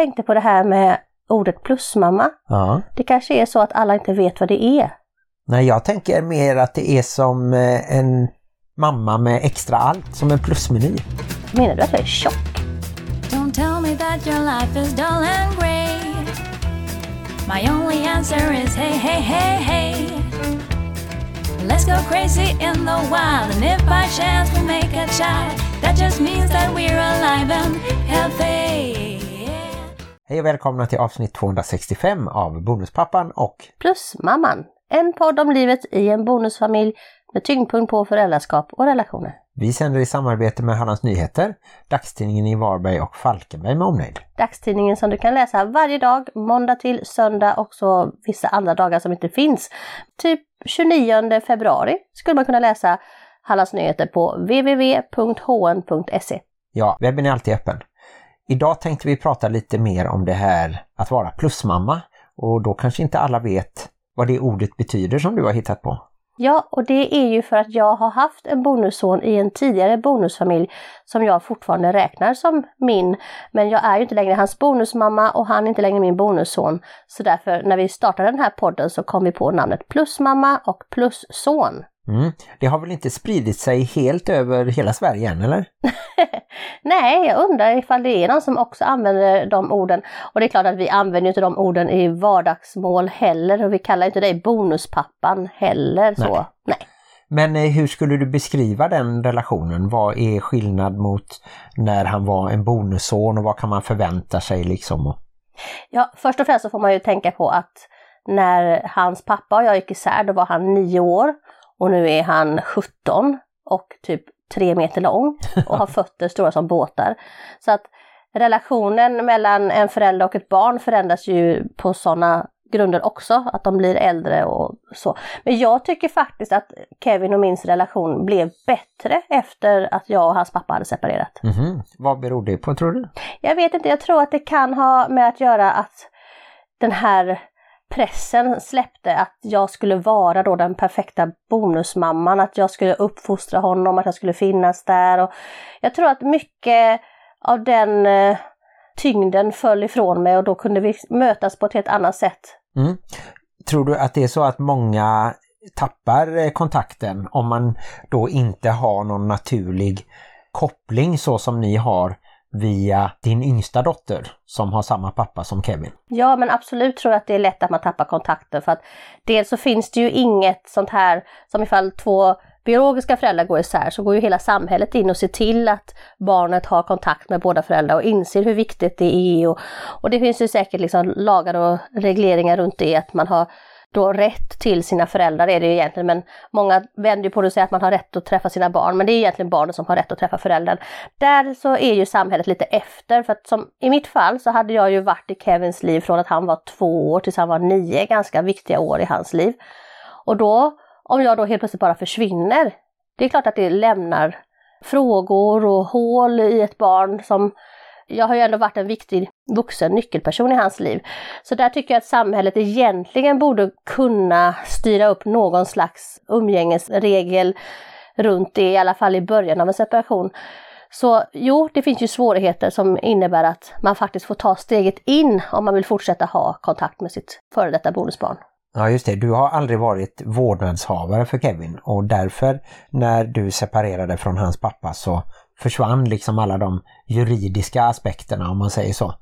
tänkte på det här med ordet plusmamma. Ja. Det kanske är så att alla inte vet vad det är. Nej, jag tänker mer att det är som eh, en mamma med extra allt, som en plusmeny. Menar du att jag är tjock? Don't tell me that your life is dull and grey. My only answer is hey, hey, hey, hey. Let's go crazy in the wild, and if by chance we make a child, that just means that we're alive and healthy. Hej och välkomna till avsnitt 265 av Bonuspappan och Plusmamman. En podd om livet i en bonusfamilj med tyngdpunkt på föräldraskap och relationer. vi sänder i samarbete med Hallands Nyheter, dagstidningen i Varberg och Falkenberg med omnejd. Dagstidningen som du kan läsa varje dag, måndag till söndag och så vissa andra dagar som inte finns. Typ 29 februari skulle man kunna läsa Hallands Nyheter på www.hn.se. Ja, webben är alltid öppen. Idag tänkte vi prata lite mer om det här att vara plusmamma och då kanske inte alla vet vad det ordet betyder som du har hittat på. Ja, och det är ju för att jag har haft en bonusson i en tidigare bonusfamilj som jag fortfarande räknar som min. Men jag är ju inte längre hans bonusmamma och han är inte längre min bonusson. Så därför när vi startade den här podden så kom vi på namnet plusmamma och plusson. Mm. Det har väl inte spridit sig helt över hela Sverige än, eller? Nej, jag undrar ifall det är någon som också använder de orden. Och det är klart att vi använder inte de orden i vardagsmål heller och vi kallar inte dig bonuspappan heller. Så. Nej. Nej. Men eh, hur skulle du beskriva den relationen? Vad är skillnad mot när han var en bonusson och vad kan man förvänta sig liksom? Ja, först och främst så får man ju tänka på att när hans pappa och jag gick isär då var han nio år och nu är han 17 och typ tre meter lång och har fötter stora som båtar. Så att relationen mellan en förälder och ett barn förändras ju på sådana grunder också, att de blir äldre och så. Men jag tycker faktiskt att Kevin och min relation blev bättre efter att jag och hans pappa hade separerat. Mhm. Vad beror det på tror du? Jag vet inte, jag tror att det kan ha med att göra att den här pressen släppte att jag skulle vara då den perfekta bonusmamman, att jag skulle uppfostra honom, att jag skulle finnas där. Och jag tror att mycket av den eh, tyngden föll ifrån mig och då kunde vi mötas på ett helt annat sätt. Mm. Tror du att det är så att många tappar eh, kontakten om man då inte har någon naturlig koppling så som ni har via din yngsta dotter som har samma pappa som Kevin? Ja men absolut tror jag att det är lätt att man tappar kontakten för att dels så finns det ju inget sånt här som ifall två biologiska föräldrar går isär så går ju hela samhället in och ser till att barnet har kontakt med båda föräldrar och inser hur viktigt det är. Och, och det finns ju säkert liksom lagar och regleringar runt det, att man har då rätt till sina föräldrar är det ju egentligen, men många vänder ju på det och säger att man har rätt att träffa sina barn, men det är egentligen barnen som har rätt att träffa föräldern. Där så är ju samhället lite efter, för att som i mitt fall så hade jag ju varit i Kevins liv från att han var två år tills han var nio, ganska viktiga år i hans liv. Och då, om jag då helt plötsligt bara försvinner, det är klart att det lämnar frågor och hål i ett barn som jag har ju ändå varit en viktig vuxen nyckelperson i hans liv. Så där tycker jag att samhället egentligen borde kunna styra upp någon slags umgängesregel runt det, i alla fall i början av en separation. Så jo, det finns ju svårigheter som innebär att man faktiskt får ta steget in om man vill fortsätta ha kontakt med sitt före detta bonusbarn. Ja just det, du har aldrig varit vårdnadshavare för Kevin och därför när du separerade från hans pappa så försvann liksom alla de juridiska aspekterna om man säger så.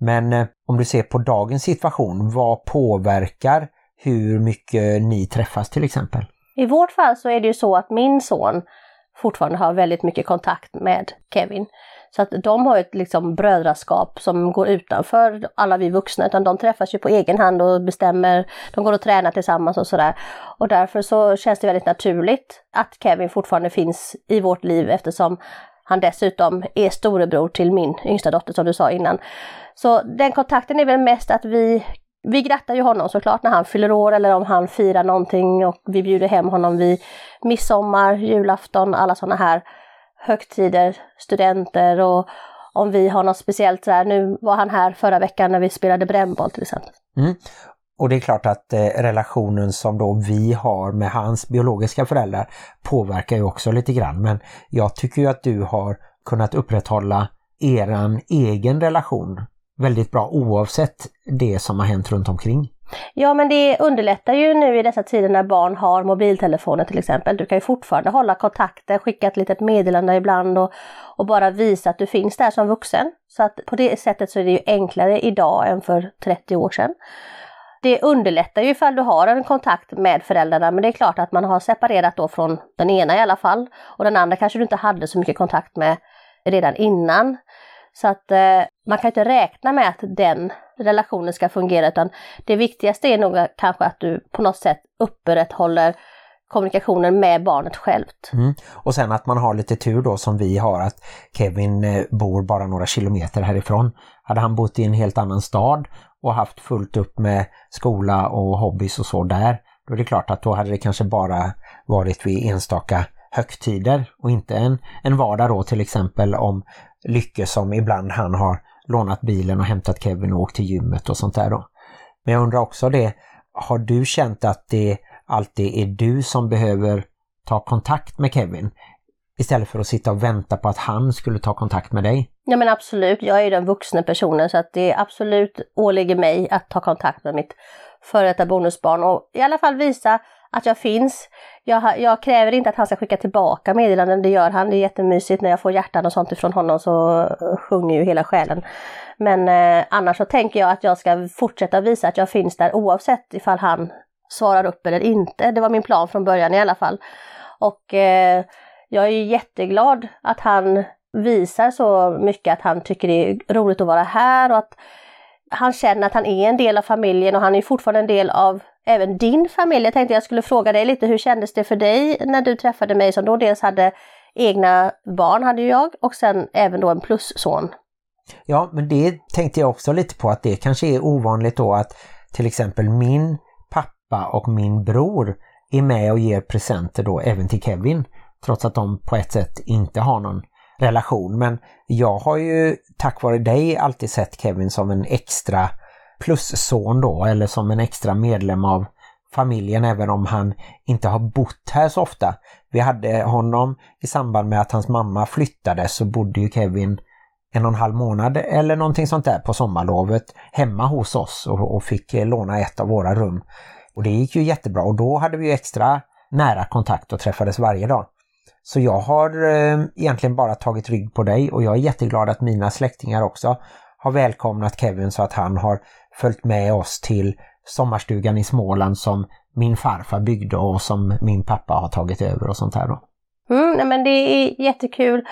Men eh, om du ser på dagens situation, vad påverkar hur mycket ni träffas till exempel? I vårt fall så är det ju så att min son fortfarande har väldigt mycket kontakt med Kevin. Så att de har ett liksom brödraskap som går utanför alla vi vuxna, utan de träffas ju på egen hand och bestämmer, de går och tränar tillsammans och sådär. Och därför så känns det väldigt naturligt att Kevin fortfarande finns i vårt liv eftersom han dessutom är storebror till min yngsta dotter som du sa innan. Så den kontakten är väl mest att vi vi grattar ju honom såklart när han fyller år eller om han firar någonting och vi bjuder hem honom vid midsommar, julafton, alla sådana här högtider, studenter och om vi har något speciellt så här. Nu var han här förra veckan när vi spelade brännboll till exempel. Mm. Och det är klart att eh, relationen som då vi har med hans biologiska föräldrar påverkar ju också lite grann. Men jag tycker ju att du har kunnat upprätthålla eran egen relation väldigt bra oavsett det som har hänt runt omkring. Ja men det underlättar ju nu i dessa tider när barn har mobiltelefoner till exempel. Du kan ju fortfarande hålla kontakter, skicka ett litet meddelande ibland och, och bara visa att du finns där som vuxen. Så att på det sättet så är det ju enklare idag än för 30 år sedan. Det underlättar ju ifall du har en kontakt med föräldrarna men det är klart att man har separerat då från den ena i alla fall och den andra kanske du inte hade så mycket kontakt med redan innan. Så att eh, man kan inte räkna med att den relationen ska fungera utan det viktigaste är nog kanske att du på något sätt upprätthåller kommunikationen med barnet självt. Mm. Och sen att man har lite tur då som vi har att Kevin eh, bor bara några kilometer härifrån. Hade han bott i en helt annan stad och haft fullt upp med skola och hobbys och så där, då är det klart att då hade det kanske bara varit vid enstaka högtider och inte en, en vardag då till exempel om Lycke som ibland han har lånat bilen och hämtat Kevin och åkt till gymmet och sånt där då. Men jag undrar också det, har du känt att det alltid är du som behöver ta kontakt med Kevin istället för att sitta och vänta på att han skulle ta kontakt med dig? Ja men absolut, jag är ju den vuxna personen så att det absolut åligger mig att ta kontakt med mitt före detta bonusbarn och i alla fall visa att jag finns. Jag, jag, kräver inte att han ska skicka tillbaka meddelanden, det gör han. Det är jättemysigt när jag får hjärtan och sånt ifrån honom så sjunger ju hela själen. Men eh, annars så tänker jag att jag ska fortsätta visa att jag finns där oavsett ifall han svarar upp eller inte. Det var min plan från början i alla fall. Och eh, jag är jätteglad att han visar så mycket att han tycker det är roligt att vara här och att han känner att han är en del av familjen och han är fortfarande en del av även din familj. Jag tänkte jag skulle fråga dig lite, hur kändes det för dig när du träffade mig som då dels hade egna barn, hade jag, och sen även då en plusson? Ja, men det tänkte jag också lite på att det kanske är ovanligt då att till exempel min pappa och min bror är med och ger presenter då även till Kevin. Trots att de på ett sätt inte har någon relation. Men jag har ju tack vare dig alltid sett Kevin som en extra plusson då eller som en extra medlem av familjen även om han inte har bott här så ofta. Vi hade honom i samband med att hans mamma flyttade så bodde ju Kevin en och en halv månad eller någonting sånt där på sommarlovet hemma hos oss och, och fick låna ett av våra rum. Och det gick ju jättebra och då hade vi extra nära kontakt och träffades varje dag. Så jag har eh, egentligen bara tagit rygg på dig och jag är jätteglad att mina släktingar också har välkomnat Kevin så att han har följt med oss till sommarstugan i Småland som min farfar byggde och som min pappa har tagit över och sånt här då. Mm, men det är jättekul.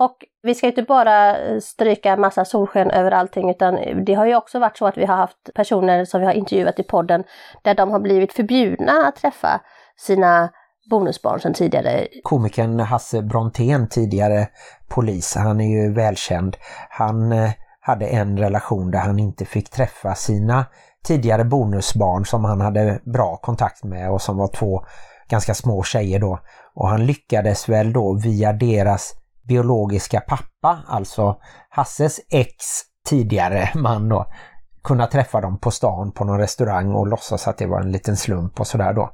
Och vi ska inte bara eh, stryka massa solsken över allting utan det har ju också varit så att vi har haft personer som vi har intervjuat i podden där de har blivit förbjudna att träffa sina bonusbarn sedan tidigare. Komikern Hasse Brontén, tidigare polis, han är ju välkänd. Han eh, hade en relation där han inte fick träffa sina tidigare bonusbarn som han hade bra kontakt med och som var två ganska små tjejer då. Och han lyckades väl då via deras biologiska pappa, alltså Hasses ex tidigare man då, kunna träffa dem på stan på någon restaurang och låtsas att det var en liten slump och sådär då.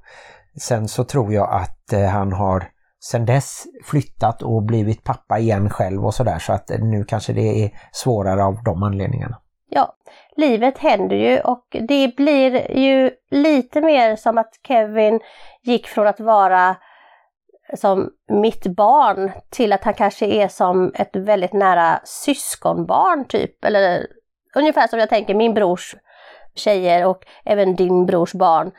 Sen så tror jag att eh, han har sen dess flyttat och blivit pappa igen själv och sådär så att eh, nu kanske det är svårare av de anledningarna. Ja, livet händer ju och det blir ju lite mer som att Kevin gick från att vara som mitt barn till att han kanske är som ett väldigt nära syskonbarn typ. Eller ungefär som jag tänker min brors tjejer och även din brors barn.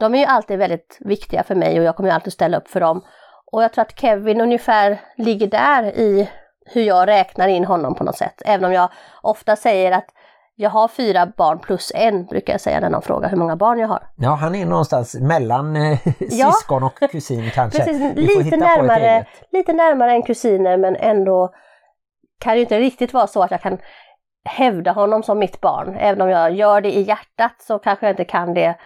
De är ju alltid väldigt viktiga för mig och jag kommer alltid ställa upp för dem. Och jag tror att Kevin ungefär ligger där i hur jag räknar in honom på något sätt. Även om jag ofta säger att jag har fyra barn plus en, brukar jag säga när någon frågar hur många barn jag har. Ja, han är någonstans mellan eh, syskon och kusin kanske. Precis, lite närmare, lite närmare än kusiner men ändå kan det inte riktigt vara så att jag kan hävda honom som mitt barn. Även om jag gör det i hjärtat så kanske jag inte kan det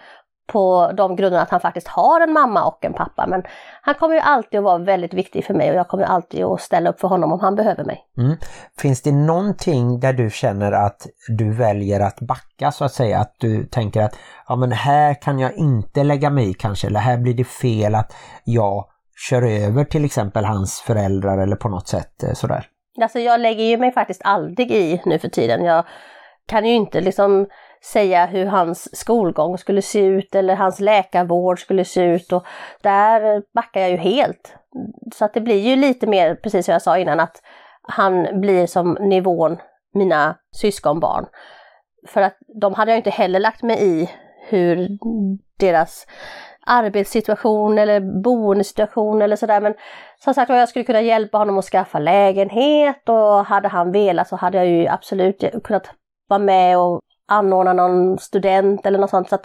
på de grunderna att han faktiskt har en mamma och en pappa. Men han kommer ju alltid att vara väldigt viktig för mig och jag kommer alltid att ställa upp för honom om han behöver mig. Mm. Finns det någonting där du känner att du väljer att backa så att säga? Att du tänker att ja men här kan jag inte lägga mig i kanske eller här blir det fel att jag kör över till exempel hans föräldrar eller på något sätt eh, sådär? Alltså jag lägger ju mig faktiskt aldrig i nu för tiden. Jag kan ju inte liksom säga hur hans skolgång skulle se ut eller hans läkarvård skulle se ut och där backar jag ju helt. Så att det blir ju lite mer, precis som jag sa innan, att han blir som nivån mina syskonbarn. För att de hade jag inte heller lagt mig i hur deras arbetssituation eller boendesituation eller sådär. Men som sagt jag skulle kunna hjälpa honom att skaffa lägenhet och hade han velat så hade jag ju absolut kunnat vara med och anordna någon student eller något sånt. Så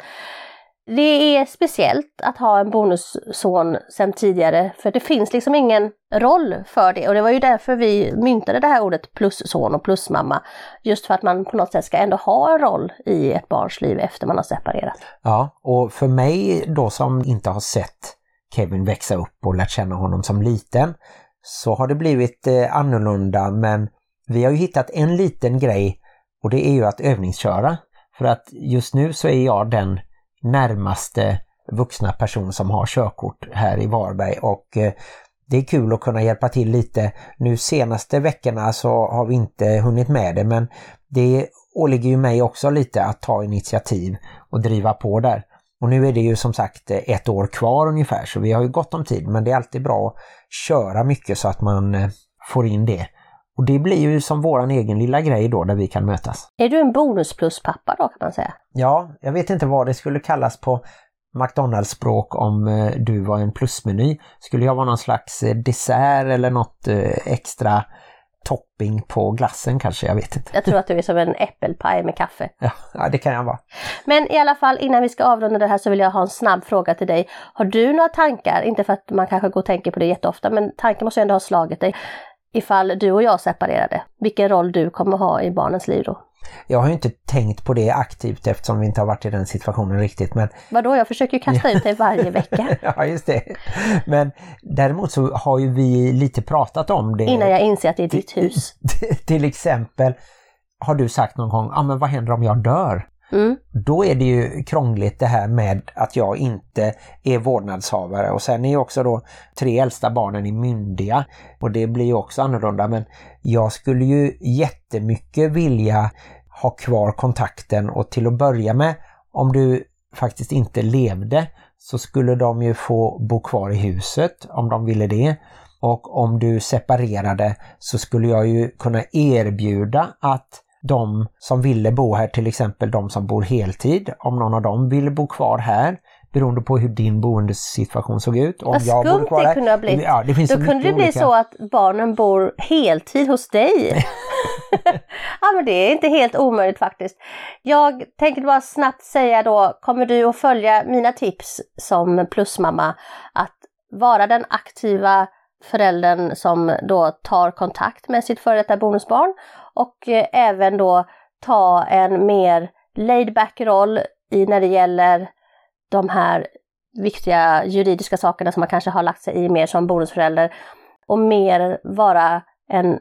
det är speciellt att ha en bonusson sedan tidigare för det finns liksom ingen roll för det och det var ju därför vi myntade det här ordet plusson och plusmamma. Just för att man på något sätt ska ändå ha en roll i ett barns liv efter man har separerat. Ja, och för mig då som inte har sett Kevin växa upp och lärt känna honom som liten så har det blivit eh, annorlunda men vi har ju hittat en liten grej och det är ju att övningsköra. För att just nu så är jag den närmaste vuxna person som har körkort här i Varberg och eh, det är kul att kunna hjälpa till lite. Nu senaste veckorna så har vi inte hunnit med det men det åligger ju mig också lite att ta initiativ och driva på där. Och nu är det ju som sagt eh, ett år kvar ungefär så vi har ju gott om tid men det är alltid bra att köra mycket så att man eh, får in det. Och det blir ju som våran egen lilla grej då där vi kan mötas. Är du en bonuspluspappa då kan man säga? Ja, jag vet inte vad det skulle kallas på McDonalds-språk om eh, du var en plusmeny. Skulle jag vara någon slags eh, dessert eller något eh, extra topping på glassen kanske, jag vet inte. Jag tror att du är som en äppelpaj med kaffe. Ja, det kan jag vara. Men i alla fall innan vi ska avrunda det här så vill jag ha en snabb fråga till dig. Har du några tankar, inte för att man kanske går och tänker på det jätteofta, men tanken måste ändå ha slagit dig ifall du och jag separerade, vilken roll du kommer ha i barnens liv då? Jag har ju inte tänkt på det aktivt eftersom vi inte har varit i den situationen riktigt. Men... Vadå, jag försöker ju kasta ut dig varje vecka. ja, just det. Men däremot så har ju vi lite pratat om det. Innan jag inser att det är ditt hus. Till exempel har du sagt någon gång, ja ah, men vad händer om jag dör? Mm. Då är det ju krångligt det här med att jag inte är vårdnadshavare och sen är ju också då tre äldsta barnen är myndiga och det blir ju också annorlunda men jag skulle ju jättemycket vilja ha kvar kontakten och till att börja med om du faktiskt inte levde så skulle de ju få bo kvar i huset om de ville det. Och om du separerade så skulle jag ju kunna erbjuda att de som ville bo här, till exempel de som bor heltid, om någon av dem ville bo kvar här beroende på hur din boendesituation såg ut. Om Vad jag skumt kvar det kunde ha blivit. Ja, det finns Då kunde det bli olika. så att barnen bor heltid hos dig. ja men det är inte helt omöjligt faktiskt. Jag tänkte bara snabbt säga då, kommer du att följa mina tips som plusmamma att vara den aktiva föräldern som då tar kontakt med sitt före detta bonusbarn och eh, även då ta en mer laid back roll i när det gäller de här viktiga juridiska sakerna som man kanske har lagt sig i mer som bonusförälder och mer vara en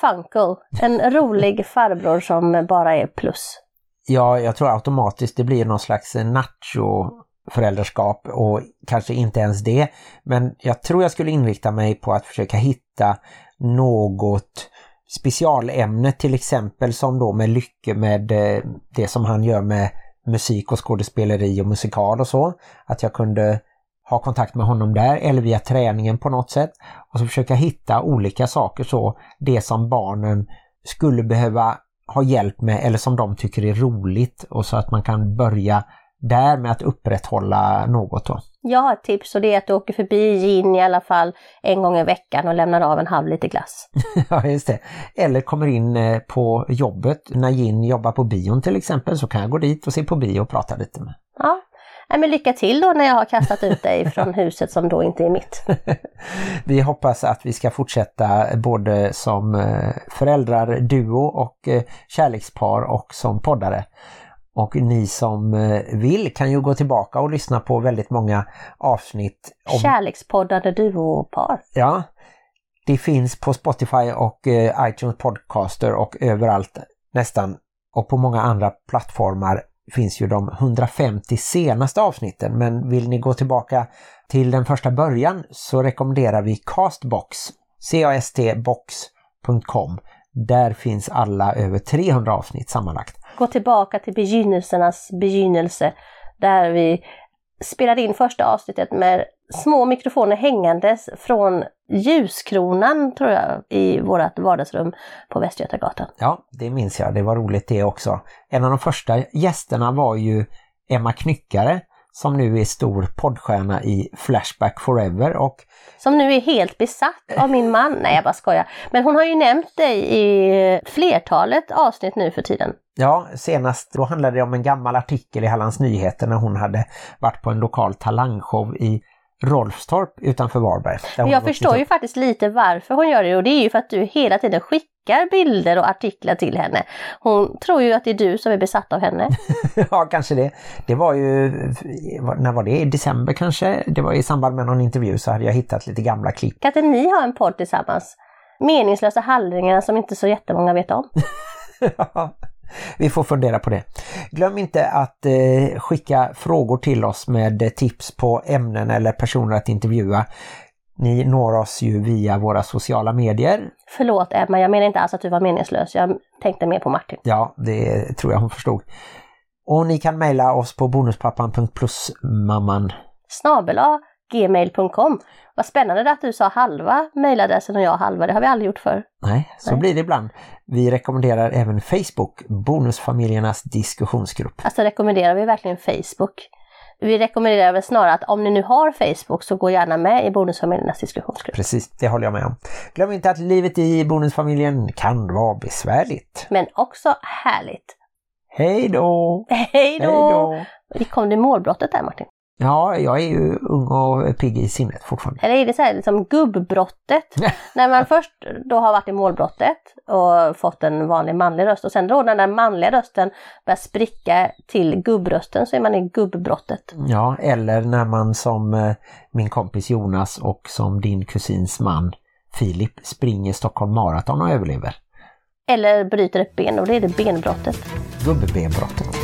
funkel, en rolig farbror som bara är plus. Ja, jag tror automatiskt det blir någon slags nacho föräldraskap och kanske inte ens det. Men jag tror jag skulle inrikta mig på att försöka hitta något specialämne till exempel som då med Lycke med eh, det som han gör med musik och skådespeleri och musikal och så. Att jag kunde ha kontakt med honom där eller via träningen på något sätt. Och så försöka hitta olika saker så. Det som barnen skulle behöva ha hjälp med eller som de tycker är roligt och så att man kan börja där med att upprätthålla något då. Jag har ett tips och det är att du åker förbi gin i alla fall en gång i veckan och lämnar av en halv liter glass. ja, just det. Eller kommer in eh, på jobbet. När Gin jobbar på bion till exempel så kan jag gå dit och se på bio och prata lite med. Ja, Nej, men lycka till då när jag har kastat ut dig från huset som då inte är mitt. vi hoppas att vi ska fortsätta både som eh, föräldrar, duo och eh, kärlekspar och som poddare. Och ni som vill kan ju gå tillbaka och lyssna på väldigt många avsnitt. Om... Kärlekspoddande duopar. Ja, det finns på Spotify och iTunes Podcaster och överallt nästan. Och på många andra plattformar finns ju de 150 senaste avsnitten. Men vill ni gå tillbaka till den första början så rekommenderar vi Castbox, castbox.com. Där finns alla över 300 avsnitt sammanlagt. Gå tillbaka till begynnelsernas begynnelse där vi spelade in första avsnittet med små mikrofoner hängandes från ljuskronan tror jag i vårt vardagsrum på Västgötagatan. Ja, det minns jag. Det var roligt det också. En av de första gästerna var ju Emma Knyckare som nu är stor poddstjärna i Flashback Forever och Som nu är helt besatt av min man. Nej, jag bara skojar. Men hon har ju nämnt dig i flertalet avsnitt nu för tiden. Ja, senast då handlade det om en gammal artikel i Hallands Nyheter när hon hade varit på en lokal talangshow i Rolfstorp utanför Varberg. Men jag förstår ju faktiskt lite varför hon gör det och det är ju för att du hela tiden skickar bilder och artiklar till henne. Hon tror ju att det är du som är besatt av henne. ja, kanske det. Det var ju, när var det? I december kanske? Det var i samband med någon intervju så hade jag hittat lite gamla klipp. Kan inte ni ha en podd tillsammans? Meningslösa handlingar som inte så jättemånga vet om. Vi får fundera på det. Glöm inte att eh, skicka frågor till oss med tips på ämnen eller personer att intervjua. Ni når oss ju via våra sociala medier. Förlåt Emma, jag menar inte alls att du var meningslös. Jag tänkte mer på Martin. Ja, det tror jag hon förstod. Och ni kan mejla oss på bonuspappan.plusmamman. Snabel gmail.com. Vad spännande att du sa halva mejladressen och jag halva. Det har vi aldrig gjort förr. Nej, så Nej. blir det ibland. Vi rekommenderar även Facebook, Bonusfamiljernas diskussionsgrupp. Alltså rekommenderar vi verkligen Facebook? Vi rekommenderar väl snarare att om ni nu har Facebook så gå gärna med i Bonusfamiljernas diskussionsgrupp. Precis, det håller jag med om. Glöm inte att livet i bonusfamiljen kan vara besvärligt. Men också härligt. Hej då! Hej då! Vi kom till målbrottet där Martin. Ja, jag är ju ung och pigg i sinnet fortfarande. Eller är det så här liksom gubbbrottet? när man först då har varit i målbrottet och fått en vanlig manlig röst och sen då när den manliga rösten börjar spricka till gubbrösten så är man i gubbbrottet. Ja, eller när man som eh, min kompis Jonas och som din kusins man Filip springer Stockholm Marathon och överlever. Eller bryter ett ben och det är det benbrottet. Gubbbenbrottet.